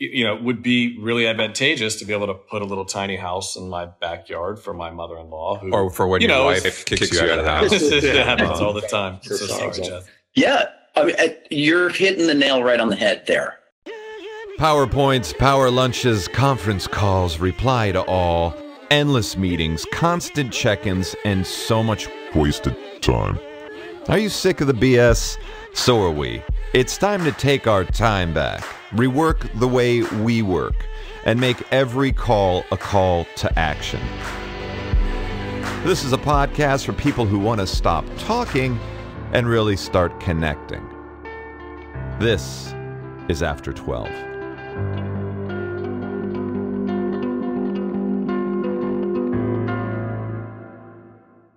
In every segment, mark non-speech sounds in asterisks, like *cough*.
you know, would be really advantageous to be able to put a little tiny house in my backyard for my mother-in-law, who, or for when you your know, wife if- kicks, you out of the house. *laughs* it happens all the time. So sorry, sorry, Jeff. Jeff. Yeah, I mean, you're hitting the nail right on the head there. PowerPoints, power lunches, conference calls, reply to all, endless meetings, constant check ins, and so much wasted time. Are you sick of the BS? So are we. It's time to take our time back, rework the way we work, and make every call a call to action. This is a podcast for people who want to stop talking and really start connecting. This is After 12.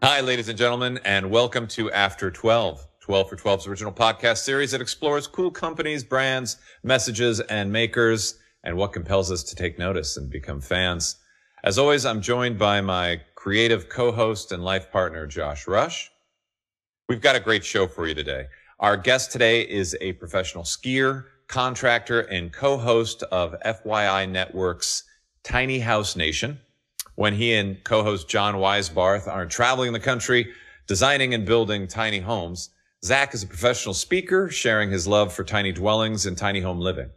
Hi, ladies and gentlemen, and welcome to After 12. 12 for 12's original podcast series that explores cool companies, brands, messages, and makers, and what compels us to take notice and become fans. As always, I'm joined by my creative co-host and life partner, Josh Rush. We've got a great show for you today. Our guest today is a professional skier, contractor, and co-host of FYI Network's Tiny House Nation when he and co-host John Weisbarth are traveling the country, designing and building tiny homes. Zack is a professional speaker, sharing his love for tiny dwellings and tiny home living.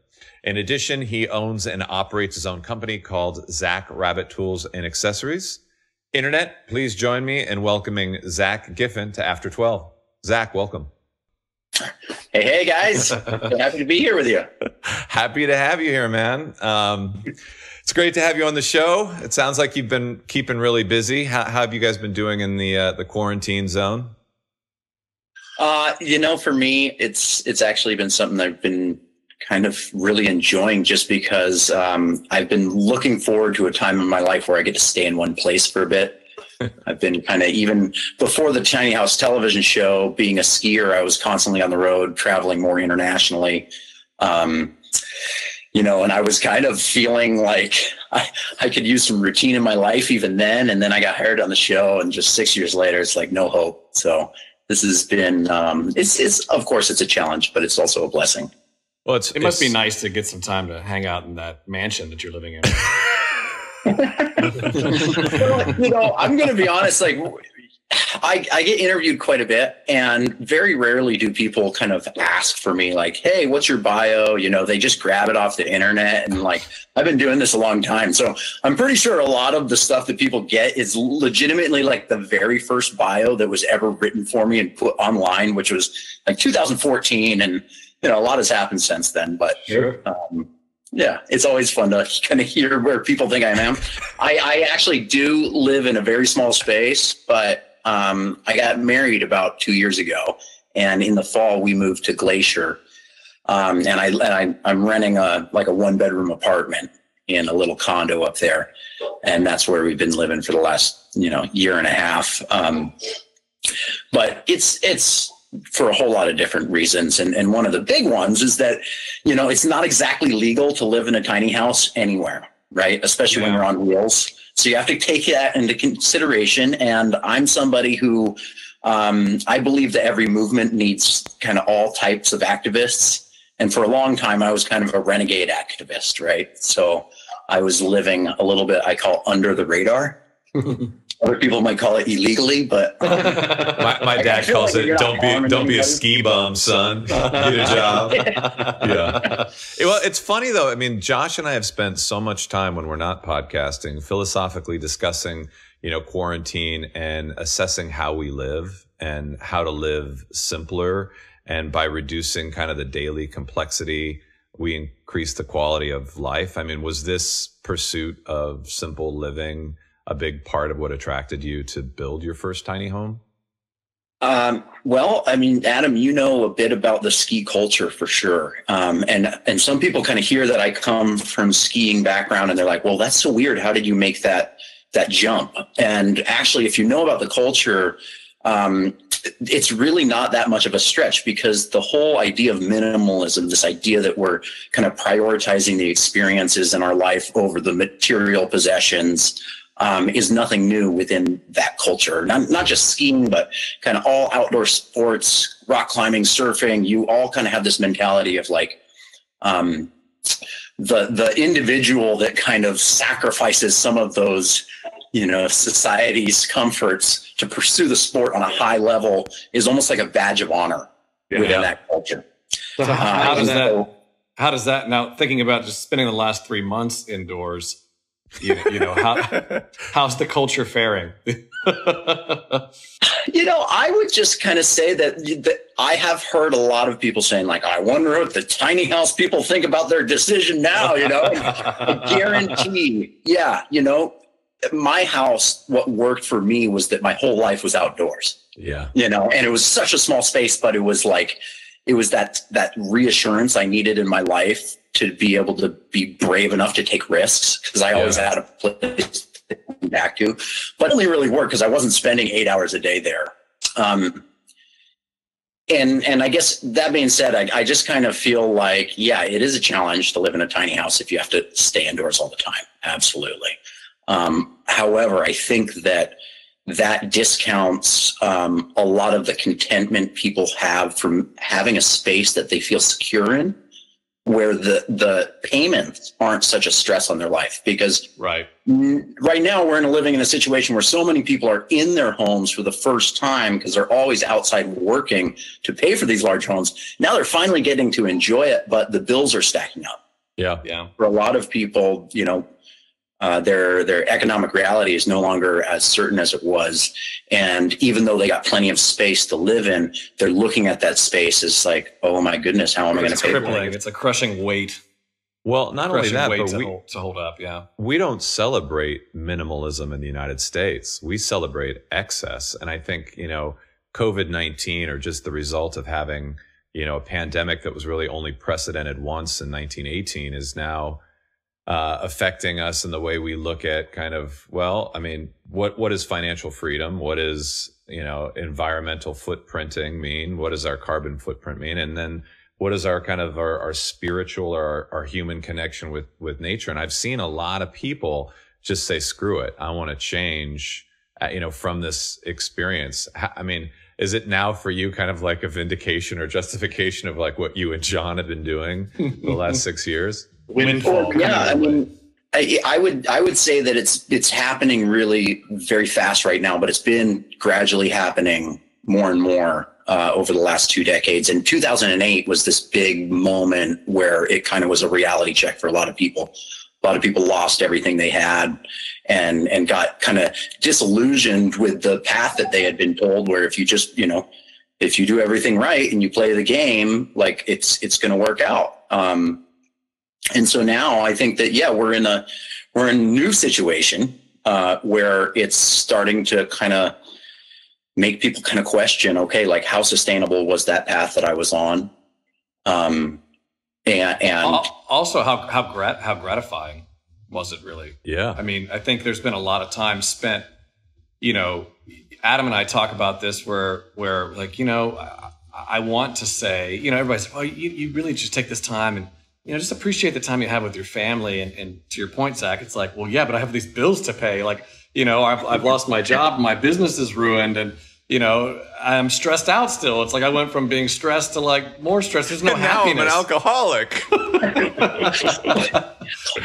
In addition, he owns and operates his own company called Zach Rabbit Tools and Accessories. Internet, please join me in welcoming Zack Giffin to After 12. Zack, welcome. Hey, hey, guys. *laughs* Happy to be here with you. Happy to have you here, man. Um, it's great to have you on the show. It sounds like you've been keeping really busy. How, how have you guys been doing in the uh, the quarantine zone? Uh, you know, for me, it's it's actually been something I've been kind of really enjoying just because um, I've been looking forward to a time in my life where I get to stay in one place for a bit. *laughs* I've been kind of even before the Tiny House television show, being a skier, I was constantly on the road, traveling more internationally. Um, you know, and I was kind of feeling like I, I could use some routine in my life even then. And then I got hired on the show, and just six years later, it's like no hope. So this has been, um, it's, it's, of course, it's a challenge, but it's also a blessing. Well, it's It must be nice to get some time to hang out in that mansion that you're living in. *laughs* *laughs* Well, you know, I'm going to be honest. Like, I, I get interviewed quite a bit, and very rarely do people kind of ask for me, like, "Hey, what's your bio?" You know, they just grab it off the internet, and like, I've been doing this a long time, so I'm pretty sure a lot of the stuff that people get is legitimately like the very first bio that was ever written for me and put online, which was like 2014, and you know, a lot has happened since then, but Sure. um, yeah, it's always fun to *laughs* kind of hear where people think I am. I, I actually do live in a very small space, but um, I got married about two years ago, and in the fall we moved to Glacier, um, and I and I, I'm renting a like a one bedroom apartment in a little condo up there, and that's where we've been living for the last you know year and a half. Um, but it's it's for a whole lot of different reasons. And, and one of the big ones is that, you know, it's not exactly legal to live in a tiny house anywhere, right? Especially when you're on wheels. So you have to take that into consideration. And I'm somebody who, um, I believe that every movement needs kind of all types of activists. And for a long time, I was kind of a renegade activist, right? So I was living a little bit, I call under the radar. *laughs* Other people might call it illegally, but um, *laughs* my, my dad calls like it don't be don't be a ski bum, son. Get a job. *laughs* yeah. Well, it's funny though. I mean, Josh and I have spent so much time when we're not podcasting, philosophically discussing, you know, quarantine and assessing how we live and how to live simpler. And by reducing kind of the daily complexity, we increase the quality of life. I mean, was this pursuit of simple living a big part of what attracted you to build your first tiny home? Um, well, I mean, Adam, you know a bit about the ski culture for sure. Um, and, and some people kind of hear that I come from skiing background and they're like, well, that's so weird. How did you make that, that jump? And actually, if you know about the culture, um, it's really not that much of a stretch because the whole idea of minimalism, this idea that we're kind of prioritizing the experiences in our life over the material possessions, um, is nothing new within that culture. Not, not just skiing, but kind of all outdoor sports, rock climbing, surfing. You all kind of have this mentality of like, um, the the individual that kind of sacrifices some of those you know society's comforts to pursue the sport on a high level is almost like a badge of honor Yeah. within that culture. So how, how Uh, does and that? How does that now? Thinking about just spending the last three months indoors, you, you know how *laughs* how's the culture faring? You know, I would just kind of say that, that I have heard a lot of people saying, like, I wonder what the tiny house people think about their decision now, you know? I *laughs* guarantee, yeah, you know, my house, what worked for me was that my whole life was outdoors, Yeah. you know, and it was such a small space, but it was like, it was that, that reassurance I needed in my life to be able to be brave enough to take risks because I always had a place to come back to, but it only really worked because I wasn't spending eight hours a day there. Um, and and I guess that being said, I, I just kind of feel like, yeah, it is a challenge to live in a tiny house if you have to stay indoors all the time. Absolutely. Um, however, I think that that discounts um, a lot of the contentment people have from having a space that they feel secure in, where the the payments aren't such a stress on their life because right. Right now we're in a living in a situation where so many people are in their homes for the first time because they're always outside working to pay for these large homes. Now they're finally getting to enjoy it, but the bills are stacking up. Yeah. Yeah. For a lot of people, you know, uh, their their economic reality is no longer as certain as it was, and even though they got plenty of space to live in, they're looking at that space as like, oh my goodness, how am I going to pay for crippling. It's a crushing weight. Well, not only that, weight but to, we, hold, to hold up. Yeah. we don't celebrate minimalism in the United States. We celebrate excess. And I think, you know, COVID 19 or just the result of having, you know, a pandemic that was really only precedented once in 1918 is now uh, affecting us in the way we look at kind of, well, I mean, what, what is financial freedom? What is, you know, environmental footprinting mean? What does our carbon footprint mean? And then what is our kind of our, our spiritual or our, our human connection with, with nature? And I've seen a lot of people just say, screw it. I want to change, uh, you know, from this experience. i mean, is it now for you kind of like a vindication or justification of like what you and John have been doing the last *laughs* six years? Windfall. Well, yeah, I mean, I, I would I would say that it's it's happening really very fast right now, but it's been gradually happening more and more uh, over the last two decades. And 2008 was this big moment where it kind of was a reality check for a lot of people. A lot of people lost everything they had and and got kind of disillusioned with the path that they had been told. Where if you just you know if you do everything right and you play the game, like it's it's going to work out. Um, and so now I think that yeah, we're in a we're in a new situation uh, where it's starting to kind of make people kind of question, okay, like how sustainable was that path that I was on? Um, and and Also, how how grat- how gratifying was it really? Yeah. I mean, I think there's been a lot of time spent. You know, Adam and I talk about this where where like you know, I, I want to say you know everybody's well, you you really just take this time and you know just appreciate the time you have with your family. And and to your point, Zack, it's like well yeah, but I have these bills to pay. Like you know, I've I've lost my job, my business is ruined, and you know I'm stressed out still. It's like I went from being stressed to like more stressed. There's no And now I'm an alcoholic. *laughs*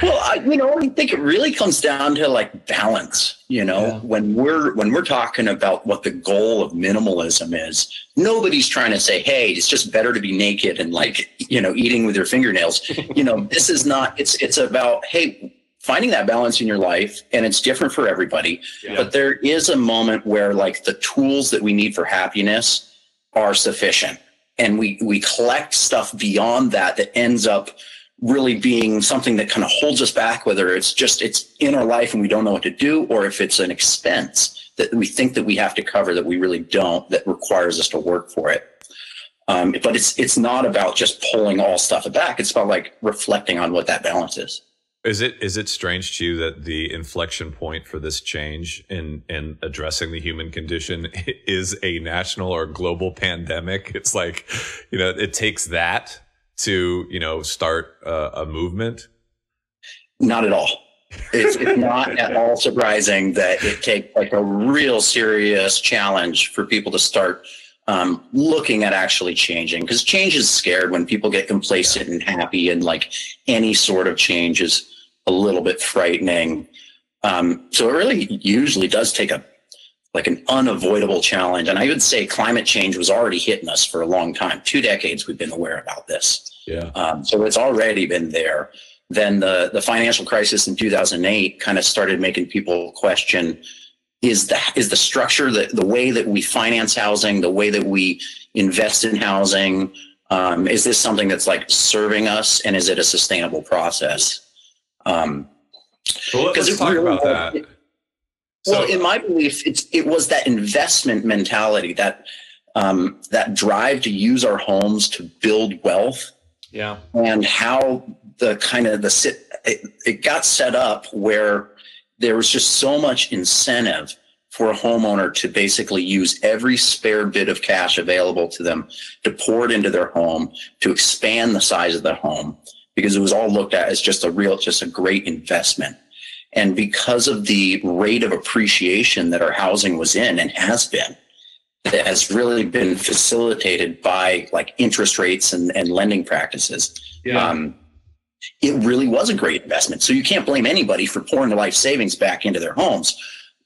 Well, I, you know, I think it really comes down to like balance. You know, Yeah. when we're when we're talking about what the goal of minimalism is, nobody's trying to say, "Hey, it's just better to be naked and like you know eating with your fingernails." *laughs* you know, this is not. It's it's about hey, finding that balance in your life, and it's different for everybody. Yeah. But there is a moment where like the tools that we need for happiness are sufficient, and we we collect stuff beyond that that ends up really being something that kind of holds us back, whether it's just it's in our life and we don't know what to do, or if it's an expense that we think that we have to cover that we really don't, that requires us to work for it. Um, but it's it's not about just pulling all stuff back. It's about like reflecting on what that balance is. Is it is it strange to you that the inflection point for this change in in addressing the human condition *laughs* is a national or global pandemic? It's like, you know, it takes that to you know start a, a movement. Not at all. It's, it's not at all surprising that it takes like a real serious challenge for people to start um, looking at actually changing because change is scared when people get complacent and happy and like any sort of change is a little bit frightening. Um, so it really usually does take a like an unavoidable challenge. And I would say climate change was already hitting us for a long time. Two decades we've been aware about this. Yeah. Um, so it's already been there. Then the the financial crisis in 2008 kind of started making people question is the is the structure the, the way that we finance housing the way that we invest in housing um, is this something that's like serving us and is it a sustainable process um, well, let's talk really, about that. it, well in my belief it's it was that investment mentality that um, that drive to use our homes to build wealth. Yeah. And how the kind of the sit it, it got set up where there was just so much incentive for a homeowner to basically use every spare bit of cash available to them to pour it into their home, to expand the size of the home, because it was all looked at as just a real, just a great investment. And because of the rate of appreciation that our housing was in and has been, that has really been facilitated by like interest rates and, and lending practices. Yeah. Um, it really was a great investment. So you can't blame anybody for pouring their life savings back into their homes.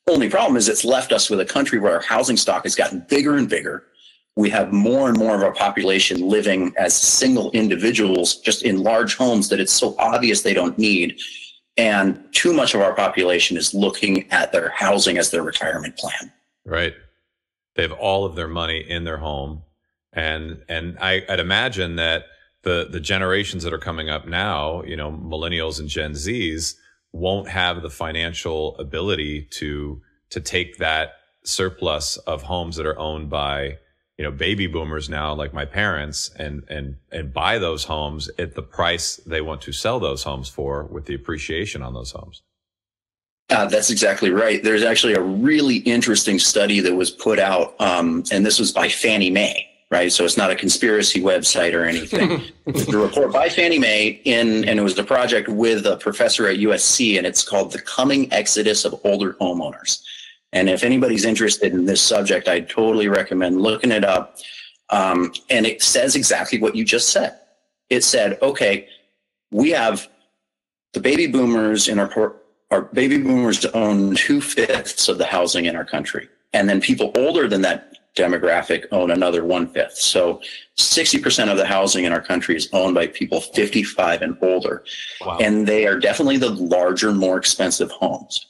Only problem is it's left us with a country where our housing stock has gotten bigger and bigger. We have more and more of our population living as single individuals, just in large homes that it's so obvious they don't need. And too much of our population is looking at their housing as their retirement plan. Right. They have all of their money in their home. And, and I, I'd imagine that the the generations that are coming up now, you know, millennials and Gen Zs won't have the financial ability to to take that surplus of homes that are owned by you know baby boomers now like my parents and and and buy those homes at the price they want to sell those homes for with the appreciation on those homes uh, that's exactly right. There's actually a really interesting study that was put out, um, and this was by Fannie Mae right? So it's not a conspiracy website or anything. *laughs* the report by Fannie Mae in, and it was a project with a professor at USC, and it's called The Coming Exodus of Older Homeowners. And if anybody's interested in this subject, I totally recommend looking it up. Um, and it says exactly what you just said. It said, okay, we have the baby boomers in our, our baby boomers own two fifths of the housing in our country. And then people older than that demographic own another one fifth. So 60% of the housing in our country is owned by people 55 and older. Wow. And they are definitely the larger, more expensive homes.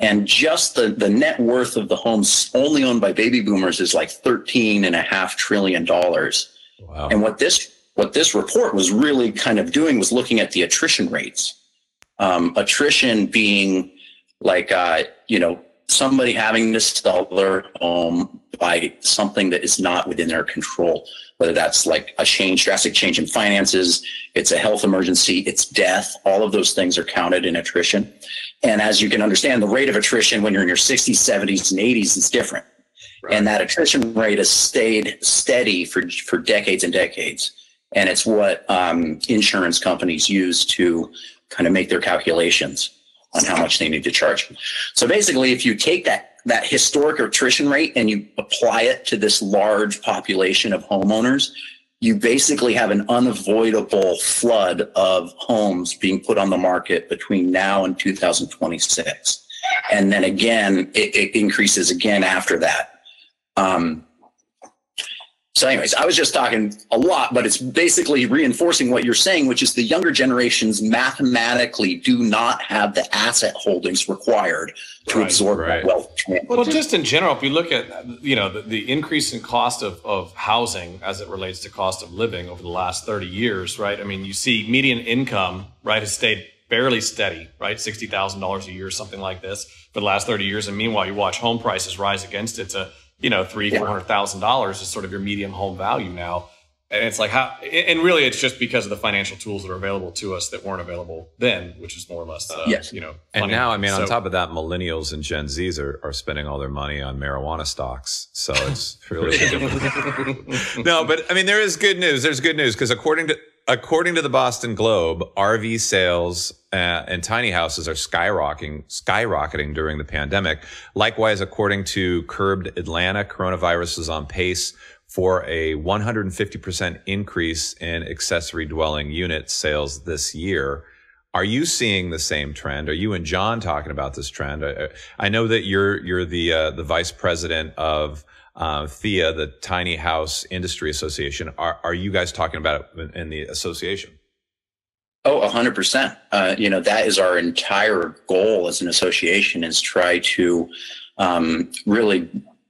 And just the, the net worth of the homes only owned by baby boomers is like 13 and a half trillion dollars. Wow. And what this, what this report was really kind of doing was looking at the attrition rates. Um, attrition being like, uh, you know, somebody having to sell their home by something that is not within their control, whether that's like a change, drastic change in finances, it's a health emergency, it's death, all of those things are counted in attrition. And as you can understand, the rate of attrition when you're in your 60s, 70s, and 80s is different. Right. And that attrition rate has stayed steady for, for decades and decades. And it's what um, insurance companies use to kind of make their calculations on how much they need to charge. So basically, if you take that that historic attrition rate and you apply it to this large population of homeowners, you basically have an unavoidable flood of homes being put on the market between now and 2026. And then again, it, it increases again after that. Um, so, anyways, I was just talking a lot, but it's basically reinforcing what you're saying, which is the younger generations mathematically do not have the asset holdings required to right, absorb right. wealth. Well, just in general, if you look at you know the, the increase in cost of, of housing as it relates to cost of living over the last 30 years, right? I mean, you see median income, right, has stayed fairly steady, right? $60,000 a year, something like this for the last 30 years. And meanwhile, you watch home prices rise against it to you know, three, four hundred thousand dollars is sort of your median home value now. And it's like how, and really, it's just because of the financial tools that are available to us that weren't available then, which is more or less, uh, yes. you know. And now, I mean, so, on top of that, millennials and Gen Zs are, are spending all their money on marijuana stocks. So it's *laughs* really *laughs* no, but I mean, there is good news. There's good news because according to according to the Boston Globe, RV sales uh, and tiny houses are skyrocketing, skyrocketing during the pandemic. Likewise, according to Curbed Atlanta, coronavirus is on pace for a 150% increase in accessory dwelling unit sales this year. Are you seeing the same trend? Are you and John talking about this trend? I, I know that you're you're the uh, the vice president of uh, THIA, the Tiny House Industry Association. Are are you guys talking about it in the association? Oh, hundred uh, percent. You know that is our entire goal as an association is try to um, really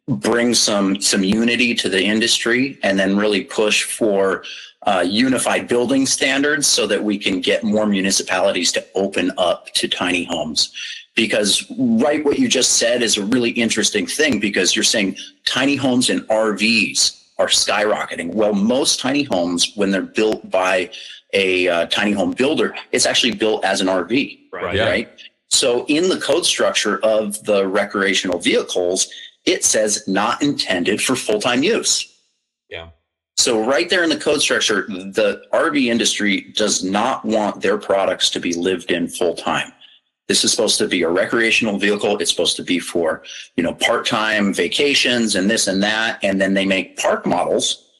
bring some some unity to the industry and then really push for uh, unified building standards so that we can get more municipalities to open up to tiny homes because right what you just said is a really interesting thing because you're saying tiny homes and rvs are skyrocketing well most tiny homes when they're built by a uh, tiny home builder it's actually built as an rv right, Yeah. right so in the code structure of the recreational vehicles it says not intended for full-time use. Yeah. So right there in the code structure, the RV industry does not want their products to be lived in full time. This is supposed to be a recreational vehicle. It's supposed to be for, you know, part-time vacations and this and that. And then they make park models,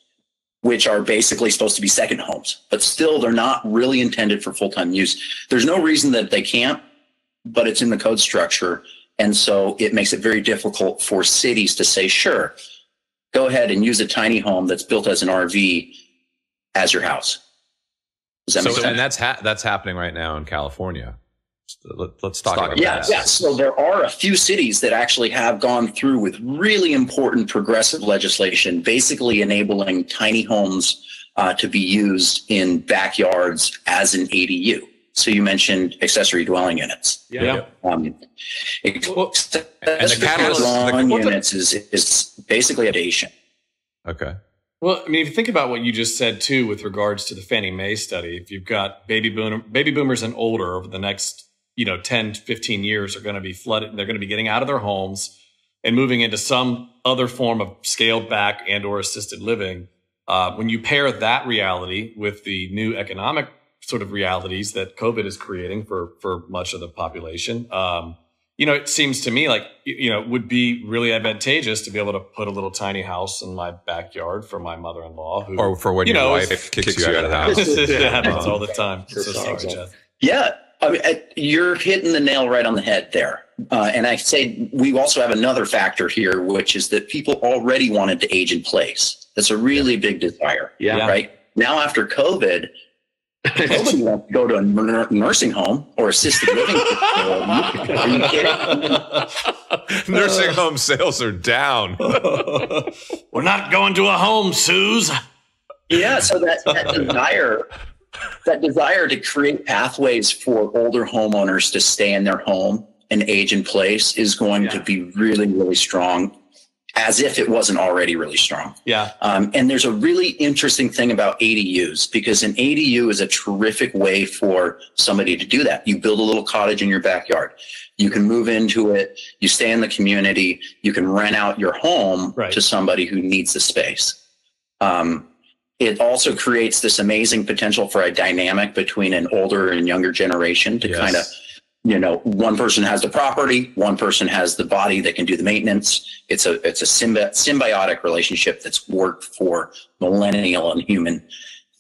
which are basically supposed to be second homes, but still they're not really intended for full-time use. There's no reason that they can't, but it's in the code structure. And so it makes it very difficult for cities to say, sure, go ahead and use a tiny home that's built as an RV as your house. Does that So, make sense? and that's ha- that's happening right now in California. Let, us talk Talk about Yeah, that. yeah. So there are a few cities that actually have gone through with really important progressive legislation, basically enabling tiny homes uh, to be used in backyards as an ADU. So you mentioned accessory dwelling units. Yeah. Um, Well, accessory catalyst- dwelling the- units is, is basically a dation. Okay. Well, I mean, if you think about what you just said too, with regards to the Fannie Mae study, if you've got baby boomer, baby boomers and older over the next, you know, 10, 15 years are going to be flooded. And they're going to be getting out of their homes and moving into some other form of scaled back and or assisted living. Uh, when you pair that reality with the new economic sort of realities that COVID is creating for, for much of the population, um, you know, it seems to me like, you know, it would be really advantageous to be able to put a little tiny house in my backyard for my mother-in-law who Or for when You your know, wife kicks, you out of the *laughs* house. *laughs* it happens all the *laughs* time. So sorry, Exactly. Jeff. Yeah, I mean, uh, you're hitting the nail right on the head there. Uh, and I say we also have another factor here, which is that people already wanted to age in place. That's a really big desire. Yeah. Right now, after COVID, nobody *laughs* wants to go to a nursing home or assisted living. Are you kidding? Nursing home sales are down. We're not going to a home, Suze. Yeah, so that, that desire, that desire to create pathways for older homeowners to stay in their home and age in place is going to be really, really strong, as if it wasn't already really strong. Yeah. Um, and there's a really interesting thing about ADUs because an ADU is a terrific way for somebody to do that. You build a little cottage in your backyard. You can move into it. You stay in the community. You can rent out your home Right. to somebody who needs the space. Um, it also creates this amazing potential for a dynamic between an older and younger generation to Yes. kind of you know one person has the property one person has the body that can do the maintenance it's a it's a symbi- symbiotic relationship that's worked for millennial and human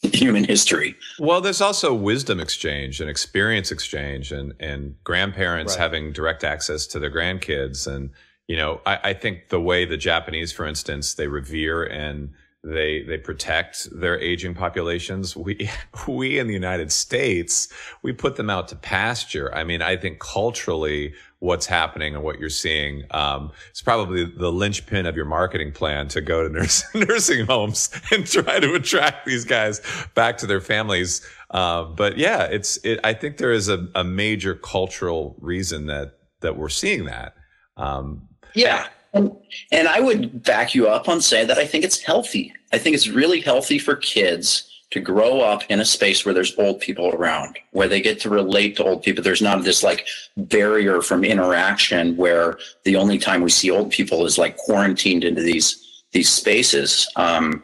human history Well, there's also wisdom exchange and experience exchange and, and grandparents Right. having direct access to their grandkids. And, you know, I, I think the way the Japanese, for instance, they revere and they, they protect their aging populations. We, *laughs* we in the United States, we put them out to pasture. I mean, I think culturally, what's happening and what you're seeing, um, is probably the linchpin of your marketing plan to go to nurse, *laughs* nursing homes and try to attract these guys back to their families. Um, but yeah, it's, it, I think there is a, a major cultural reason that, that we're seeing that. Um, yeah and, and i would back you up on saying that i think it's healthy. I think it's really healthy for kids to grow up in a space where there's old people around where they get to relate to old people. There's not this like barrier from interaction where the only time we see old people is like quarantined into these these spaces. Um,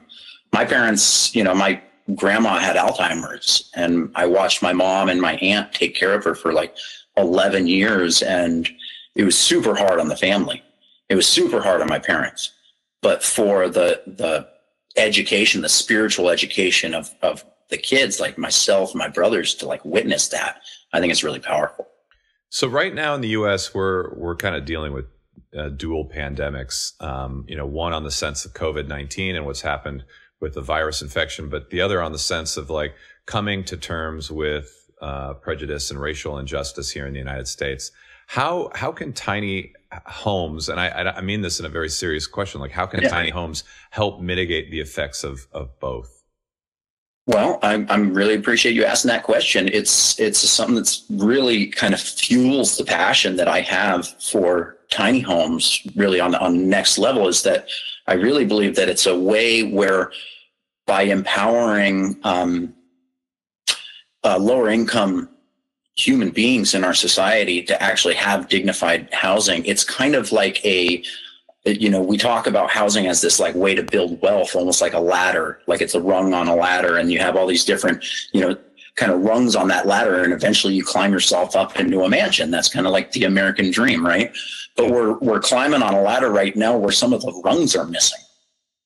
my parents you know my grandma had alzheimer's and i watched my mom and my aunt take care of her for like 11 years and it was super hard on the family it was super hard on my parents but for the the education, the spiritual education of, of the kids, like myself, my brothers, to like witness that. I think it's really powerful. So right now in the U.S., we're we're kind of dealing with uh, dual pandemics. Um, you know, one on the sense of COVID nineteen and what's happened with the virus infection, but the other on the sense of like coming to terms with uh, prejudice and racial injustice here in the United States. How how can tiny homes, and I I mean this in a very serious question, like how can yeah. tiny homes help mitigate the effects of of both? Well, I'm I'm really appreciate you asking that question. It's it's something that's really kind of fuels the passion that I have for tiny homes. Really on on the next level is that I really believe that it's a way where by empowering um, uh, lower income human beings in our society to actually have dignified housing, it's kind of like a you know, we talk about housing as this like way to build wealth, almost like a ladder, like it's a rung on a ladder, and you have all these different, you know, kind of rungs on that ladder, and eventually you climb yourself up into a mansion. That's kind of like the American dream, right? But we're we're climbing on a ladder right now where some of the rungs are missing,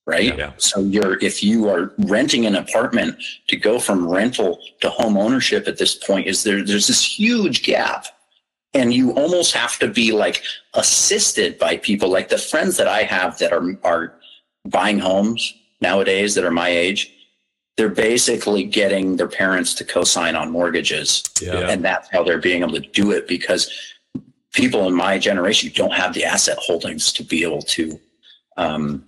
right? Yeah. So you're if you are renting an apartment to go from rental to home ownership at this point, is there there's this huge gap and you almost have to be like assisted by people like the friends that I have that are are buying homes nowadays that are my age they're basically getting their parents to co-sign on mortgages yeah. and that's how they're being able to do it because people in my generation don't have the asset holdings to be able to um,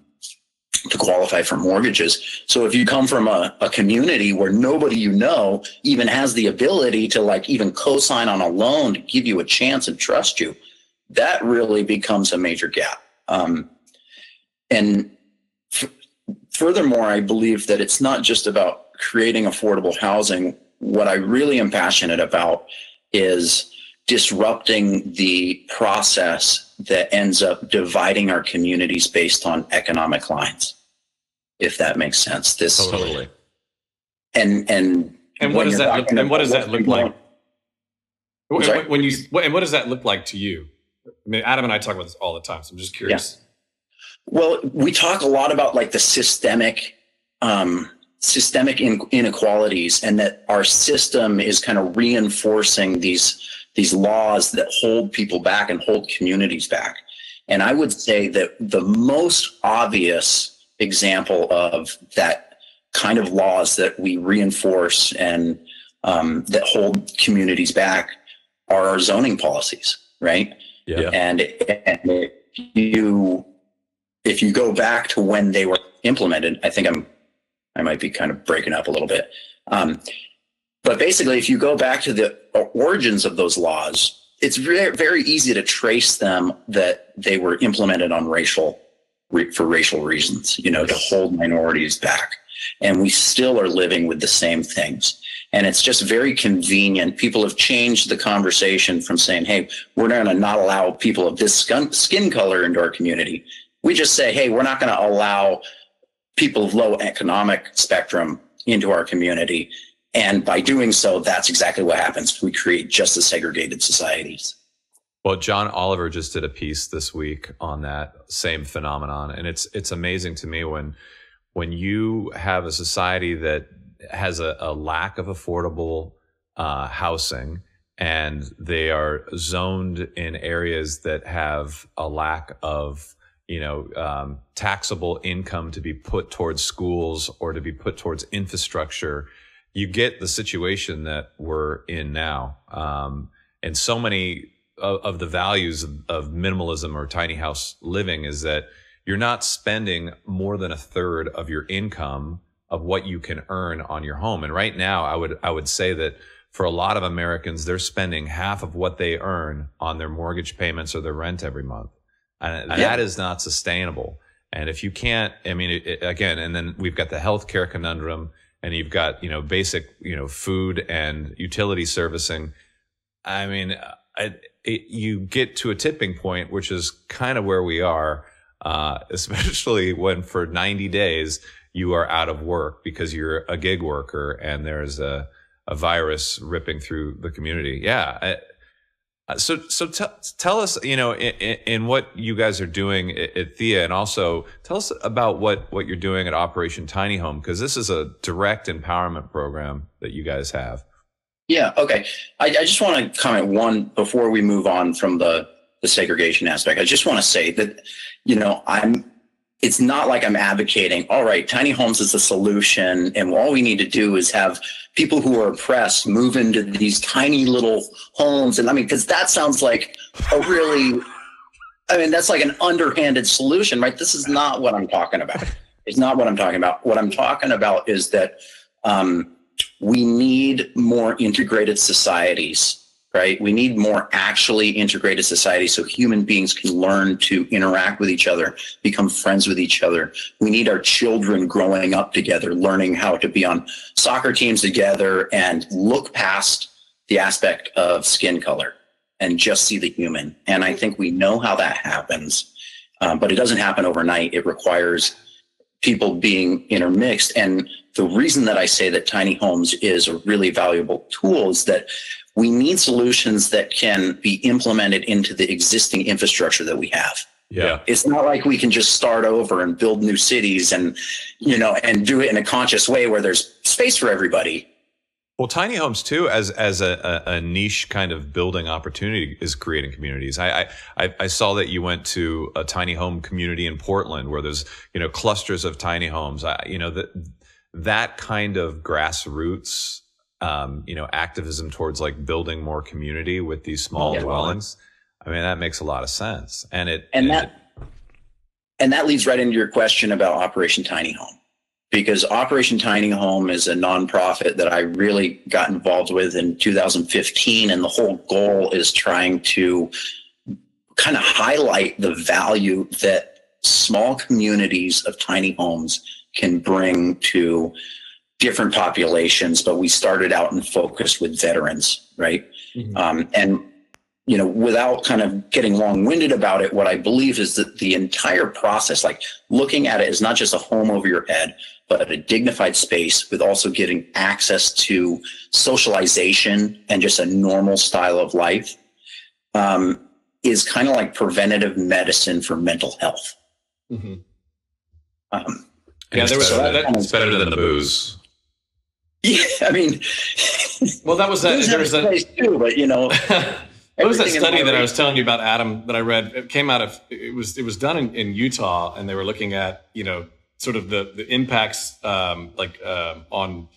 to qualify for mortgages. So if you come from a, a community where nobody you know even has the ability to like even co-sign on a loan to give you a chance and trust you, that really becomes a major gap. Um, and f- furthermore, I believe that it's not just about creating affordable housing. What I really am passionate about is disrupting the process that ends up dividing our communities based on economic lines, if that makes sense. This totally. And and and what does that look, and what does that look like? When, when you and what does that look like to you? I mean, Adam and I talk about this all the time, so I'm just curious. Yeah. Well, we talk a lot about like the systemic um, systemic inequalities, and that our system is kind of reinforcing these these laws that hold people back and hold communities back. And I would say that the most obvious example of that kind of laws that we reinforce and um, that hold communities back are our zoning policies, right? Yeah. And, and you, if you go back to when they were implemented, I think I'm, I might be kind of breaking up a little bit. Um, but basically, if you go back to the origins of those laws, it's very, very easy to trace them that they were implemented on racial, for racial reasons, you know, to hold minorities back. And we still are living with the same things. And it's just very convenient. People have changed the conversation from saying, hey, we're going to not allow people of this skin color into our community. We just say, hey, we're not going to allow people of low economic spectrum into our community. And by doing so, that's exactly what happens. We create just as segregated societies. Well, John Oliver just did a piece this week on that same phenomenon, and it's it's amazing to me when when you have a society that has a, a lack of affordable uh, housing and they are zoned in areas that have a lack of you know um, taxable income to be put towards schools or to be put towards infrastructure you get the situation that we're in now. Um, and so many of, of the values of, of, minimalism or tiny house living is that you're not spending more than a third of your income of what you can earn on your home. And right now, I would, I would say that for a lot of Americans, they're spending half of what they earn on their mortgage payments or their rent every month. And yeah. that is not sustainable. And if you can't, I mean, it, it, again, and then we've got the healthcare conundrum and you've got you know basic you know food and utility servicing i mean I, it, you get to a tipping point which is kind of where we are uh, *laughs* especially when for 90 days you are out of work because you're a gig worker and there's a, a virus ripping through the community. Yeah Uh, Uh, so, so t- tell us, you know, in, in, what you guys are doing at, at THIA, and also tell us about what what you're doing at Operation Tiny Home, because this is a direct empowerment program that you guys have. Yeah. Okay. I, I just want to comment one before we move on from the the segregation aspect. I just want to say that, you know, I'm it's not like I'm advocating, all right, tiny homes is a solution. And all we need to do is have people who are oppressed move into these tiny little homes. And I mean, because that sounds like a really, I mean, that's like an underhanded solution, right? This is not what I'm talking about. It's not what I'm talking about. What I'm talking about is that um, we need more integrated societies right? We need more actually integrated society so human beings can learn to interact with each other, become friends with each other. We need our children growing up together, learning how to be on soccer teams together and look past the aspect of skin color and just see the human. And I think we know how that happens, um, but it doesn't happen overnight. It requires people being intermixed. And the reason that I say that tiny homes is a really valuable tool is that we need solutions that can be implemented into the existing infrastructure that we have. Yeah. It's not like we can just start over and build new cities and, you know, and do it in a conscious way where there's space for everybody. Well, tiny homes too, as as a, a, niche kind of building opportunity, is creating communities. I, I I saw that you went to a tiny home community in Portland where there's you know clusters of tiny homes. I, you know that that kind of grassroots um, you know, activism towards like building more community with these small yeah, dwellings. I mean, that makes a lot of sense. And it, and, and that, it, and that leads right into your question about Operation Tiny Home, because Operation Tiny Home is a nonprofit that I really got involved with in 2015. And the whole goal is trying to kind of highlight the value that small communities of tiny homes can bring to different populations, but we started out and focused with veterans, right? Mm-hmm. Um, and you know, without kind of getting long-winded about it, what I believe is that the entire process, like looking at it, is not just a home over your head, but a dignified space with also getting access to socialization and just a normal style of life, um, is kind of like preventative medicine for mental health. Mm-hmm. Um, yeah, there was better, that, that's better than the booze. *laughs* Yeah, I mean, well, that was that. There was a too, but you know, *laughs* what was that study that I was telling you about, Adam? That I read. It came out of it was it was done in, in Utah, and they were looking at you know sort of the the impacts um, like uh, on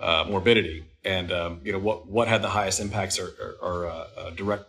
uh, morbidity, and um, you know what what had the highest impacts or, or, or uh, uh, direct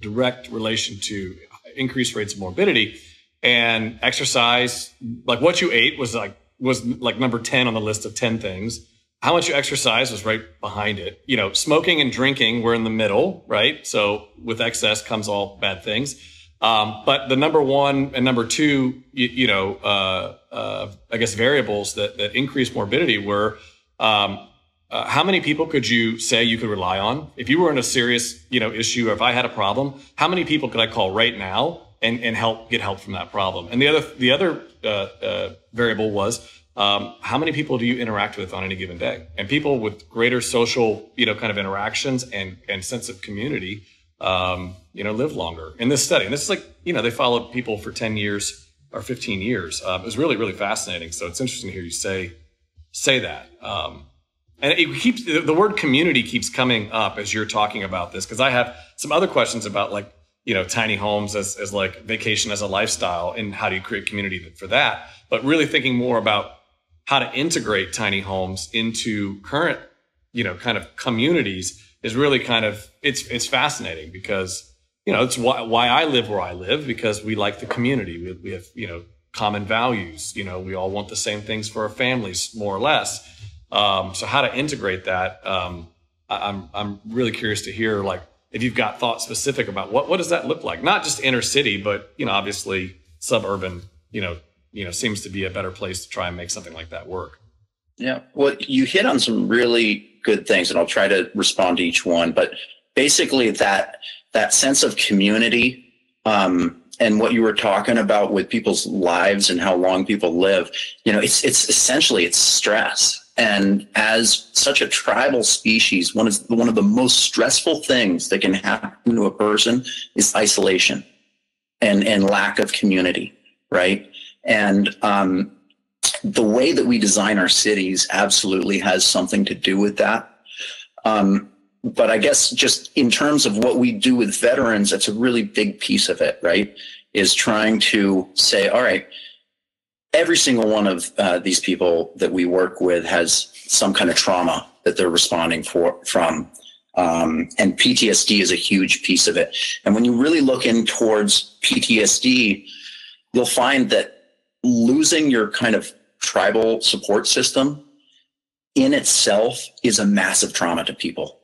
direct relation to increased rates of morbidity, and exercise. Like what you ate was like was like number ten on the list of ten things how much you exercise was right behind it. You know, smoking and drinking were in the middle, right? So with excess comes all bad things. Um, but the number one and number two, you, you know, uh, uh, I guess variables that that increase morbidity were um, uh, how many people could you say you could rely on if you were in a serious, you know, issue or if I had a problem? How many people could I call right now and and help get help from that problem? And the other the other uh, uh, variable was um, how many people do you interact with on any given day? And people with greater social, you know, kind of interactions and, and sense of community, um, you know, live longer in this study. And this is like, you know, they followed people for 10 years or 15 years. Um, it was really, really fascinating. So it's interesting to hear you say, say that. Um, and it keeps, the word community keeps coming up as you're talking about this, because I have some other questions about like, you know, tiny homes as, as like vacation as a lifestyle and how do you create community for that? But really thinking more about how to integrate tiny homes into current, you know, kind of communities is really kind of it's it's fascinating because you know it's why why I live where I live because we like the community. We, we have you know common values. You know, we all want the same things for our families more or less. Um, so how to integrate that? Um, I, I'm I'm really curious to hear like if you've got thoughts specific about what what does that look like? Not just inner city, but you know, obviously suburban. You know, you know seems to be a better place to try and make something like that work. Yeah, well, you hit on some really good things, and I'll try to respond to each one. But basically, that that sense of community um, and what you were talking about with people's lives and how long people live, you know, it's it's essentially it's stress. And as such a tribal species, one is one of the most stressful things that can happen to a person is isolation and, and lack of community, right? And um, the way that we design our cities absolutely has something to do with that. Um, but I guess just in terms of what we do with veterans, that's a really big piece of it, right? Is trying to say, all right, every single one of uh, these people that we work with has some kind of trauma that they're responding for from. Um, and PTSD is a huge piece of it. And when you really look in towards PTSD, you'll find that losing your kind of tribal support system in itself is a massive trauma to people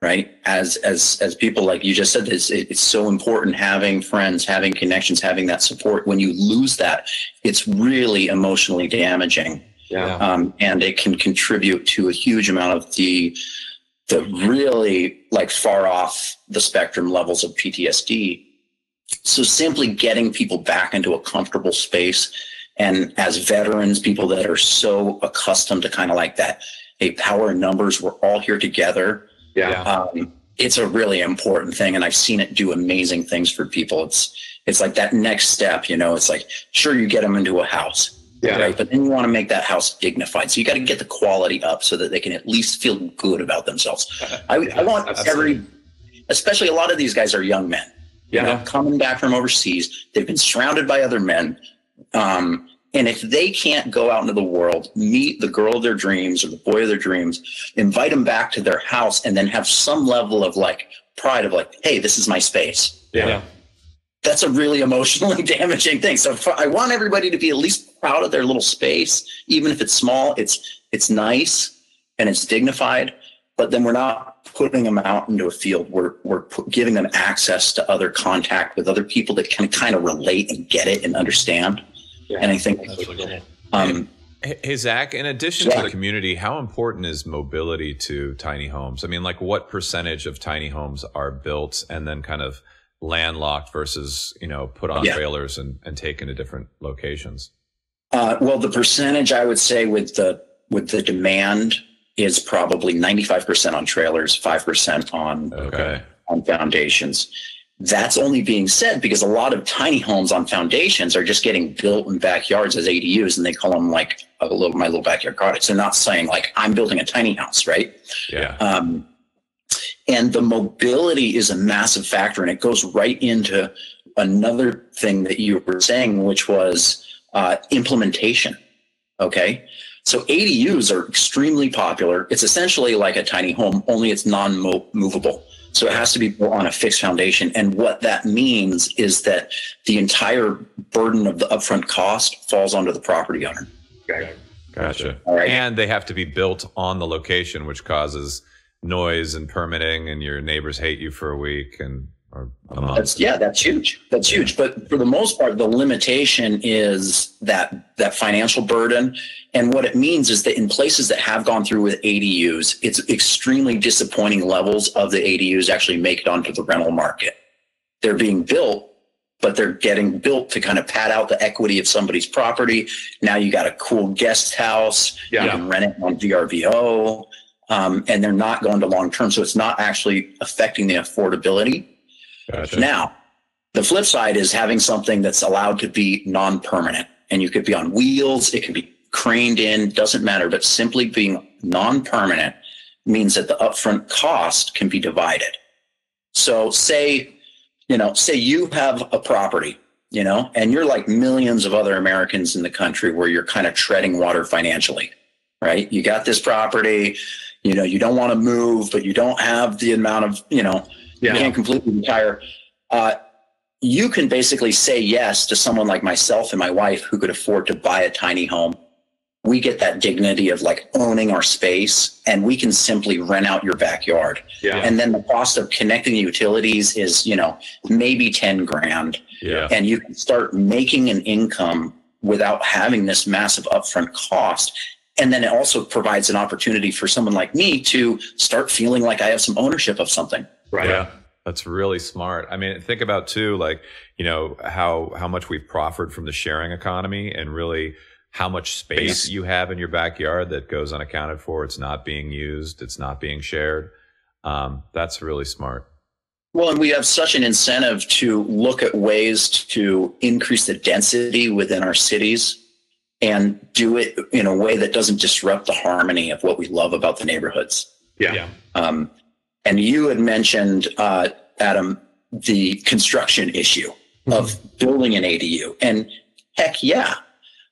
right as as as people like you just said it's it's so important having friends having connections having that support when you lose that it's really emotionally damaging Yeah. um, and it can contribute to a huge amount of the the really like far off the spectrum levels of PTSD. So simply getting people back into a comfortable space, and as veterans, people that are so accustomed to kind of like that, hey, power in numbers, we're all here together. Yeah. Um, it's a really important thing, and I've seen it do amazing things for people. It's it's like that next step, you know. It's like sure you get them into a house, Yeah. right? But then you want to make that house dignified. So you got to get the quality up so that they can at least feel good about themselves. *laughs* I, I want Absolutely. every, especially a lot of these guys are young men, you Yeah. know, coming back from overseas. They've been surrounded by other men. Um, and if they can't go out into the world, meet the girl of their dreams or the boy of their dreams, invite them back to their house and then have some level of like pride of like, hey, this is my space Yeah. that's a really *laughs* emotionally damaging thing. So if I want everybody to be at least proud of their little space, even if it's small. It's it's nice and it's dignified, but then we're not putting them out into a field. We're we're pu- giving them access to other contact with other people that can kind of relate and get it and understand. And I think, um, Hey, hey, Zack, in addition Yeah. to the community, how important is mobility to tiny homes? I mean, like what percentage of tiny homes are built and then kind of landlocked versus, you know, put on Yeah. trailers and, and taken to different locations? uh, well, the percentage I would say with the with the demand is probably ninety five percent on trailers, five percent on Okay. on foundations. That's only being said because a lot of tiny homes on foundations are just getting built in backyards as ADUs, and they call them like a little my little backyard cottage. They're not saying like I'm building a tiny house, right? Yeah. Um, and the mobility is a massive factor, and it goes right into another thing that you were saying, which was uh, implementation. Okay. So ADUs are extremely popular. It's essentially like a tiny home, only it's non movable. So it has to be built on a fixed foundation. And what that means is that the entire burden of the upfront cost falls onto the property owner. Gotcha. All right. And they have to be built on the location, which causes noise and permitting, and your neighbors hate you for a week and or a month. That's yeah, that's huge. That's huge. But for the most part, the limitation is that that financial burden. And what it means is that in places that have gone through with ADUs, it's extremely disappointing levels of the ADUs actually make it onto the rental market. They're being built, but they're getting built to kind of pad out the equity of somebody's property. Now you got a cool guest house. Yeah. You can rent it on VRBO. Um, and they're not going to long term. So it's not actually affecting the affordability. Gotcha. Now, the flip side is having something that's allowed to be non permanent. And you could be on wheels, it can be craned in, doesn't matter. But simply being non permanent means that the upfront cost can be divided. So, say, you know, say you have a property, you know, and you're like millions of other Americans in the country where you're kind of treading water financially, right? You got this property, you know, you don't want to move, but you don't have the amount of, you know, Yeah. you can't completely retire. Uh, you can basically say yes to someone like myself and my wife who could afford to buy a tiny home. We get that dignity of like owning our space and we can simply rent out your backyard. Yeah. And then the cost of connecting the utilities is, you know, maybe 10 grand. Yeah. And you can start making an income without having this massive upfront cost. And then it also provides an opportunity for someone like me to start feeling like I have some ownership of something. Right. Yeah. That's really smart. I mean, think about too, like, you know, how, how much we've proffered from the sharing economy and really how much space you have in your backyard that goes unaccounted for. It's not being used. It's not being shared. Um, that's really smart. Well, and we have such an incentive to look at ways to increase the density within our cities and do it in a way that doesn't disrupt the harmony of what we love about the neighborhoods. Yeah. yeah. Um, and you had mentioned, uh, Adam, the construction issue mm-hmm. of building an ADU. And heck yeah,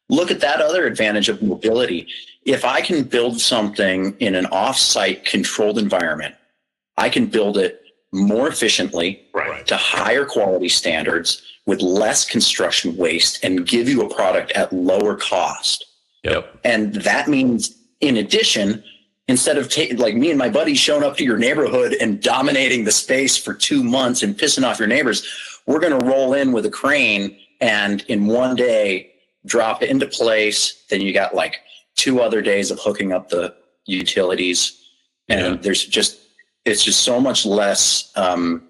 look at that other advantage of mobility. If I can build something in an offsite controlled environment, I can build it more efficiently right. to higher quality standards with less construction waste and give you a product at lower cost. Yep. And that means, in addition, instead of taking like me and my buddies showing up to your neighborhood and dominating the space for two months and pissing off your neighbors, we're going to roll in with a crane and in one day drop it into place. Then you got like two other days of hooking up the utilities. And yeah. there's just, it's just so much less, um,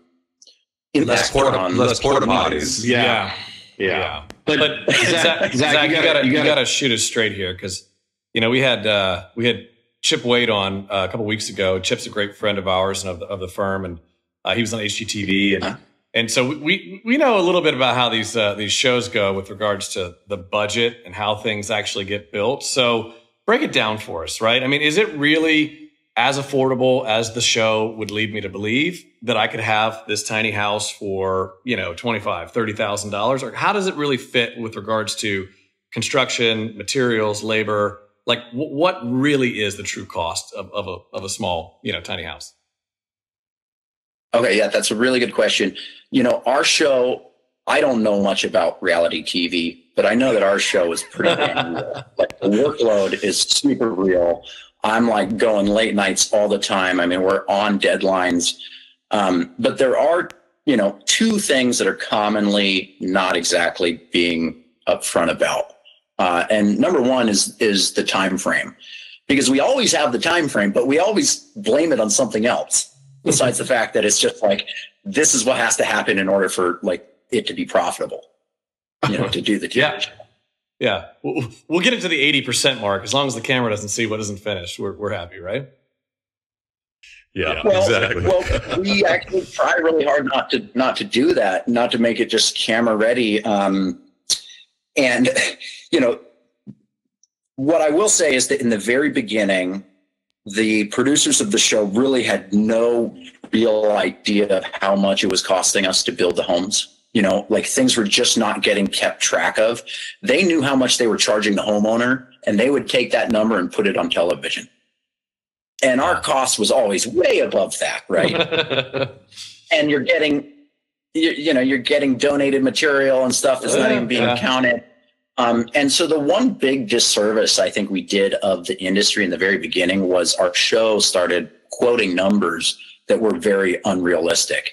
less porta, on less porta potties. Yeah. yeah. yeah. yeah. But, but Zack, Zack, Zack, you, gotta, you, gotta, you gotta shoot us straight here. Cause you know, we had, uh, we had Chip Wade on uh, a couple weeks ago. Chip's a great friend of ours and of the, of the firm. And, uh, he was on HGTV and, and so we, we know a little bit about how these, uh, these shows go with regards to the budget and how things actually get built. So break it down for us, right? I mean, is it really, as affordable as the show would lead me to believe that I could have this tiny house for, you know, $25,000, $30,000? Or how does it really fit with regards to construction, materials, labor? Like w- what really is the true cost of, of, a, of a small, you know, tiny house? Okay. Yeah. That's a really good question. You know, our show, I don't know much about reality TV, but I know that our show is pretty damn *laughs* real. Like the workload is super real. I'm like going late nights all the time. I mean, we're on deadlines. Um, but there are, you know, two things that are commonly not exactly being upfront about. Uh, and number one is is the time frame, because we always have the time frame, but we always blame it on something else *laughs* besides the fact that it's just like this is what has to happen in order for like it to be profitable, you know, to do the *laughs* TV yeah. Yeah, we'll, we'll get into the eighty percent mark as long as the camera doesn't see what isn't finished. We're we're happy, right? Yeah, well, exactly. well, we actually try really hard not to not to do that, not to make it just camera ready. Um, and *laughs* you know, what I will say is that in the very beginning, the producers of the show really had no real idea of how much it was costing us to build the homes you know, like things were just not getting kept track of. They knew how much they were charging the homeowner and they would take that number and put it on television. And our cost was always way above that, right? *laughs* and you're getting, you, you, know, you're getting donated material and stuff that's not even being yeah. counted. Um, and so the one big disservice I think we did of the industry in the very beginning was our show started quoting numbers that were very unrealistic.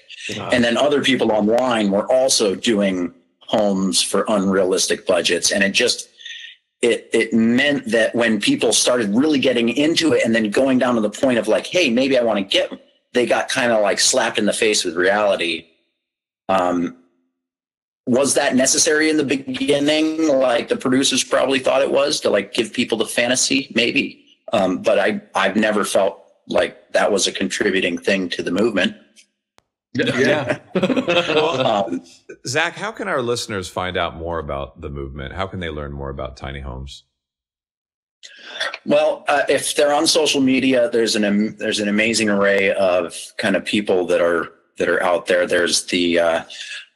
And then other people online were also doing homes for unrealistic budgets. And it just, it, it meant that when people started really getting into it and then going down to the point of like, hey, maybe I want to get, they got kind of like slapped in the face with reality. Um, was that necessary in the beginning? Like the producers probably thought it was to like give people the fantasy, maybe. Um, but I, I've never felt like that was a contributing thing to the movement. Yeah. *laughs* well, um, Zack, how can our listeners find out more about the movement? How can they learn more about tiny homes? Well, uh, if they're on social media, there's an there's an amazing array of kind of people that are that are out there. There's the uh,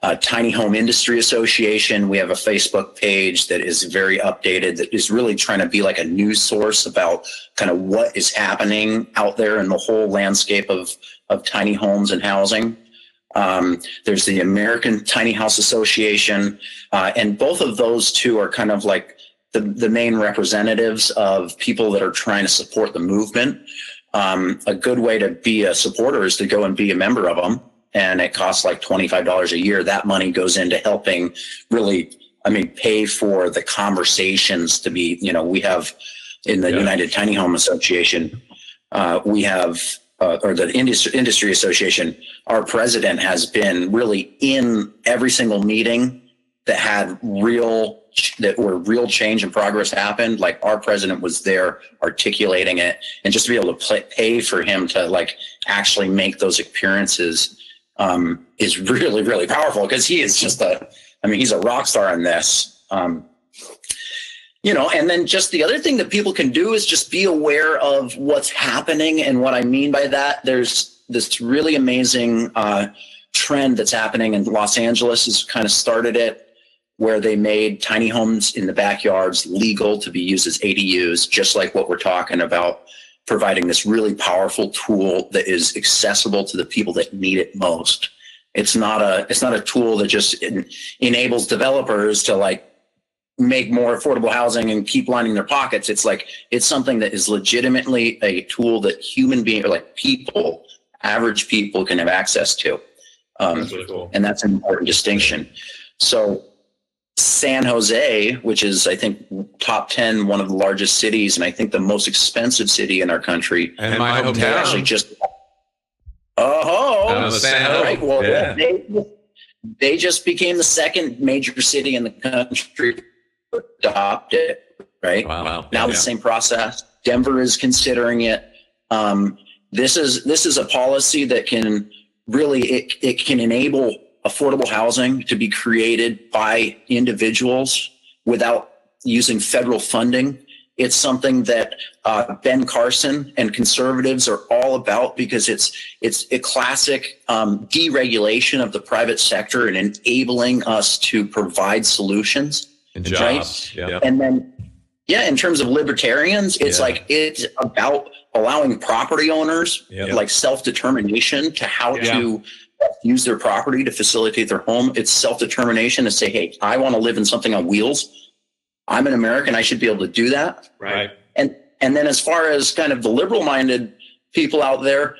uh, Tiny Home Industry Association. We have a Facebook page that is very updated, that is really trying to be like a news source about kind of what is happening out there in the whole landscape of of tiny homes and housing. Um, there's the American Tiny House Association, uh, and both of those two are kind of like the, the main representatives of people that are trying to support the movement. Um, a good way to be a supporter is to go and be a member of them. And it costs like $25 a year. That money goes into helping really, I mean, pay for the conversations to be, you know, we have in the yeah. United Tiny Home Association, uh, we have uh, or the industry, industry association, our president has been really in every single meeting that had real that where real change and progress happened, like our president was there articulating it, and just to be able to play, pay for him to like actually make those appearances um, is really really powerful because he is just a, I mean, he's a rock star in this. Um, you know, and then just the other thing that people can do is just be aware of what's happening. And what I mean by that, there's this really amazing uh, trend that's happening in Los Angeles has kind of started it where they made tiny homes in the backyards legal to be used as ADUs, just like what we're talking about, providing this really powerful tool that is accessible to the people that need it most. It's not a it's not a tool that just en- enables developers to like make more affordable housing and keep lining their pockets. It's like it's something that is legitimately a tool that human being or like people, average people, can have access to. Um, That's really cool. and that's an important distinction. So San Jose, which is I think top 10, one of the largest cities, and I think the most expensive city in our country. And my They hometown. actually just oh, Oh, San Jose. right. Well, Yeah. they, they just became the second major city in the country to adopt it. Right Wow. now Yeah. the same process. Denver is considering it. Um, this is this is a policy that can really it, it can enable affordable housing to be created by individuals without using federal funding. It's something that uh, Ben Carson and conservatives are all about because it's it's a classic um, deregulation of the private sector and enabling us to provide solutions And right? jobs. Yeah. and then yeah in terms of libertarians it's Yeah. like it's about allowing property owners Yeah. like self-determination to how Yeah. to use their property to facilitate their home. It's self-determination to say hey i want to live in something on wheels. I'm an american. I should be able to do that. Right. and and then as far as kind of the liberal minded people out there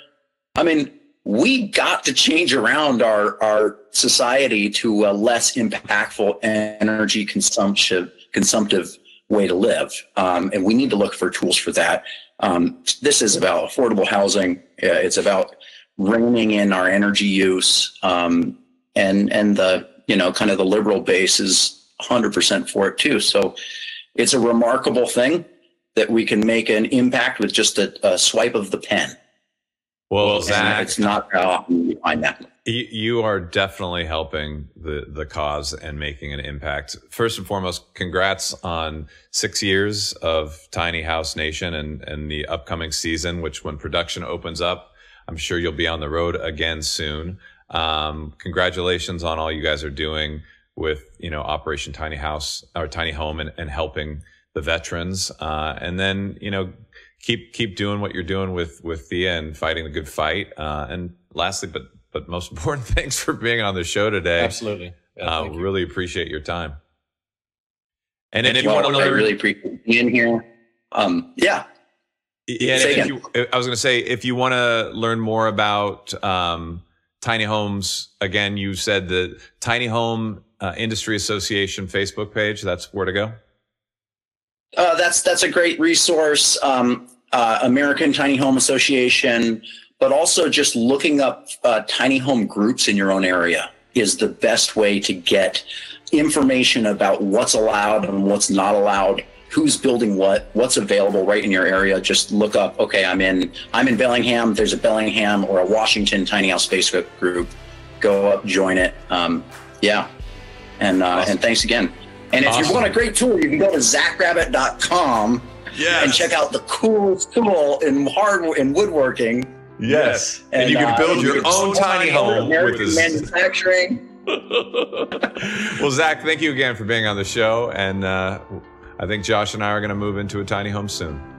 i mean we got to change around our our society to a less impactful energy consumptive consumptive way to live. Um, and we need to look for tools for that. Um, this is about affordable housing. Uh, it's about reining in our energy use um, and and the you know kind of the liberal base is 100% for it too so it's a remarkable thing that we can make an impact with just a, a swipe of the pen. Well, And Zack, it's not how often you find that. You you are definitely helping the the cause and making an impact. First and foremost, congrats on six years of Tiny House Nation and and the upcoming season. Which, when production opens up, I'm sure you'll be on the road again soon. Um, congratulations on all you guys are doing with you know Operation Tiny House or Tiny Home and, and helping the veterans. Uh, and then you know keep keep doing what you're doing with with THIA and fighting the good fight. Uh, and lastly, but but most *laughs* important, thanks for being on the show today. Absolutely. Yeah, Uh, thank you. really appreciate your time. And, if you Well, want to I really appreciate being here. Um, yeah, yeah, if you, I was going to say, if you want to learn more about um, tiny homes, again, you said the Tiny Home uh, Industry Association Facebook page. That's where to go. uh, that's that's a great resource. Um, uh, American Tiny Home Association, but also just looking up uh, tiny home groups in your own area is the best way to get information about what's allowed and what's not allowed who's building what what's available right in your area just look up okay i'm in i'm in bellingham there's a bellingham or a washington tiny house facebook group go up join it um, yeah and uh, Awesome. and thanks again and if Awesome. you want a great tool you can go to zackrabbit.com Yes. and check out the coolest tool in hard in woodworking Yes. And, you can uh, build your own tiny home with this. manufacturing *laughs* well, Zack, thank you again for being on the show. And uh, I think Josh and I are going to move into a tiny home soon.